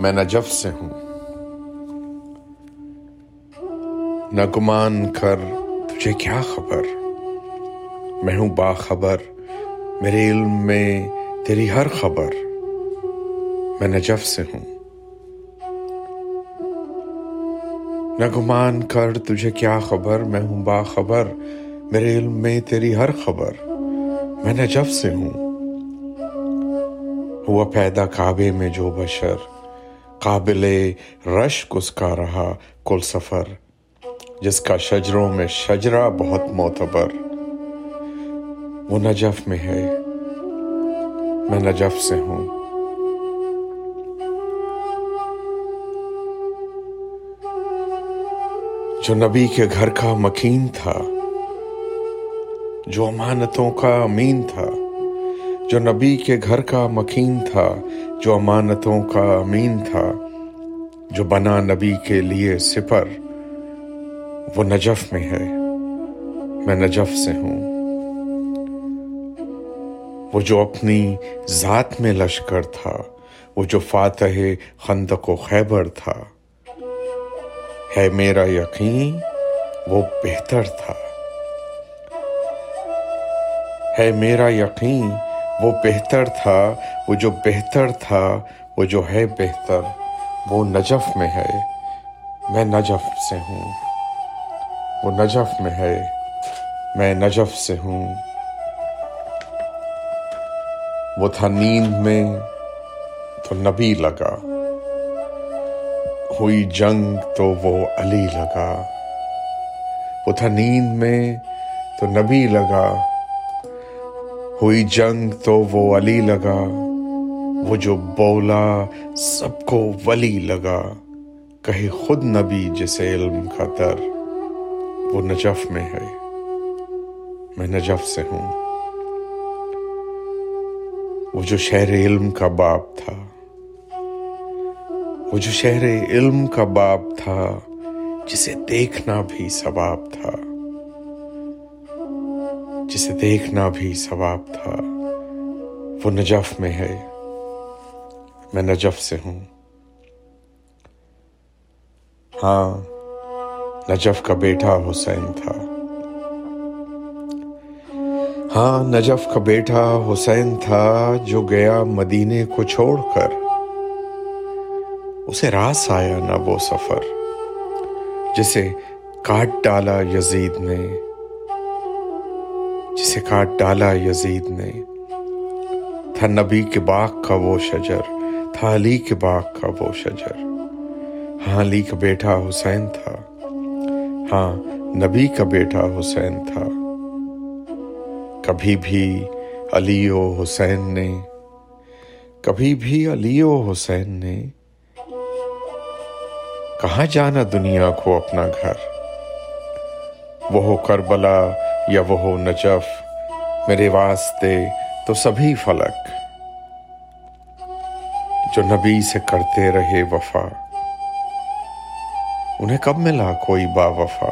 میں نجف سے ہوں۔ نہ گمان کر تجھے کیا خبر؟ میں ہوں باخبر، میرے علم میں تیری ہر خبر۔ میں نجف سے ہوں۔ نہ گمان کر تجھے کیا خبر؟ میں ہوں باخبر، میرے علم میں تیری ہر خبر۔ میں نجف سے ہوں۔ ہوا پیدا کعبے میں جو بشر قابل رشک اس کا رہا کل سفر، جس کا شجروں میں شجرا بہت معتبر۔ وہ نجف میں ہے، میں نجف سے ہوں۔ جو نبی کے گھر کا مکین تھا، جو امانتوں کا امین تھا۔ جو نبی کے گھر کا مکین تھا، جو امانتوں کا امین تھا، جو بنا نبی کے لیے سپر، وہ نجف میں ہے۔ میں نجف سے ہوں۔ وہ جو اپنی ذات میں لشکر تھا، وہ جو فاتح خندق و خیبر تھا۔ ہے میرا یقین، وہ بہتر تھا۔ ہے میرا یقین وہ بہتر تھا، وہ جو بہتر تھا، وہ جو ہے بہتر، وہ نجف میں ہے۔ میں نجف سے ہوں۔ وہ نجف میں ہے۔ میں نجف سے ہوں۔ وہ تھا نیند میں، تو نبی لگا۔ ہوئی جنگ تو وہ علی لگا۔ وہ تھا نیند میں، تو نبی لگا۔ ہوئی جنگ تو وہ علی لگا، وہ جو بولا سب کو ولی لگا۔ کہے خود نبی جسے علم کا در وہ نجف میں ہے۔ میں نجف سے ہوں۔ وہ جو شہر علم کا باپ تھا، وہ جو شہر علم کا باپ تھا، جسے دیکھنا بھی ثواب تھا۔ جسے دیکھنا بھی ثواب تھا۔ وہ نجف میں ہے۔ میں نجف سے ہوں۔ ہاں نجف کا بیٹا حسین تھا۔ ہاں نجف کا بیٹا حسین تھا جو گیا مدینے کو چھوڑ کر۔ اسے راس آیا نہ وہ سفر، جسے کاٹ ڈالا یزید نے۔ جسے کاٹ ڈالا یزید نے۔ تھا نبی کے باغ کا وہ شجر، تھا علی کے باغ کا وہ شجر۔ ہاں علی کا بیٹا حسین تھا۔ ہاں نبی کا بیٹا حسین تھا۔ کبھی بھی علی و حسین نے، کبھی بھی علی و حسین نے کہاں جانا دنیا کو اپنا گھر؟ وہ ہو کربلا یا وہ ہو نجف، میرے واسطے تو سبھی فلک جو نبی سے کرتے رہے وفا۔ انہیں کب ملا کوئی با وفا؟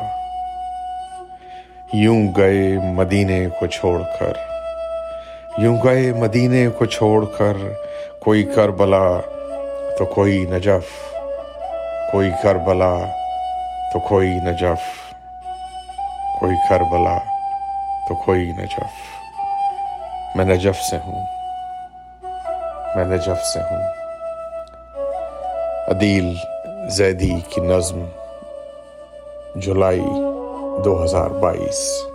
یوں گئے مدینے کو چھوڑ کر۔ یوں گئے مدینے کو چھوڑ کر کوئی کربلا تو کوئی نجف۔ کوئی کربلا تو کوئی نجف۔ کوئی کربلا۔ تو کوئی نجف میں نجف سے ہوں۔ میں نجف سے ہوں۔ عدیل زیدی کی نظم جولائی دو ہزار بائیس۔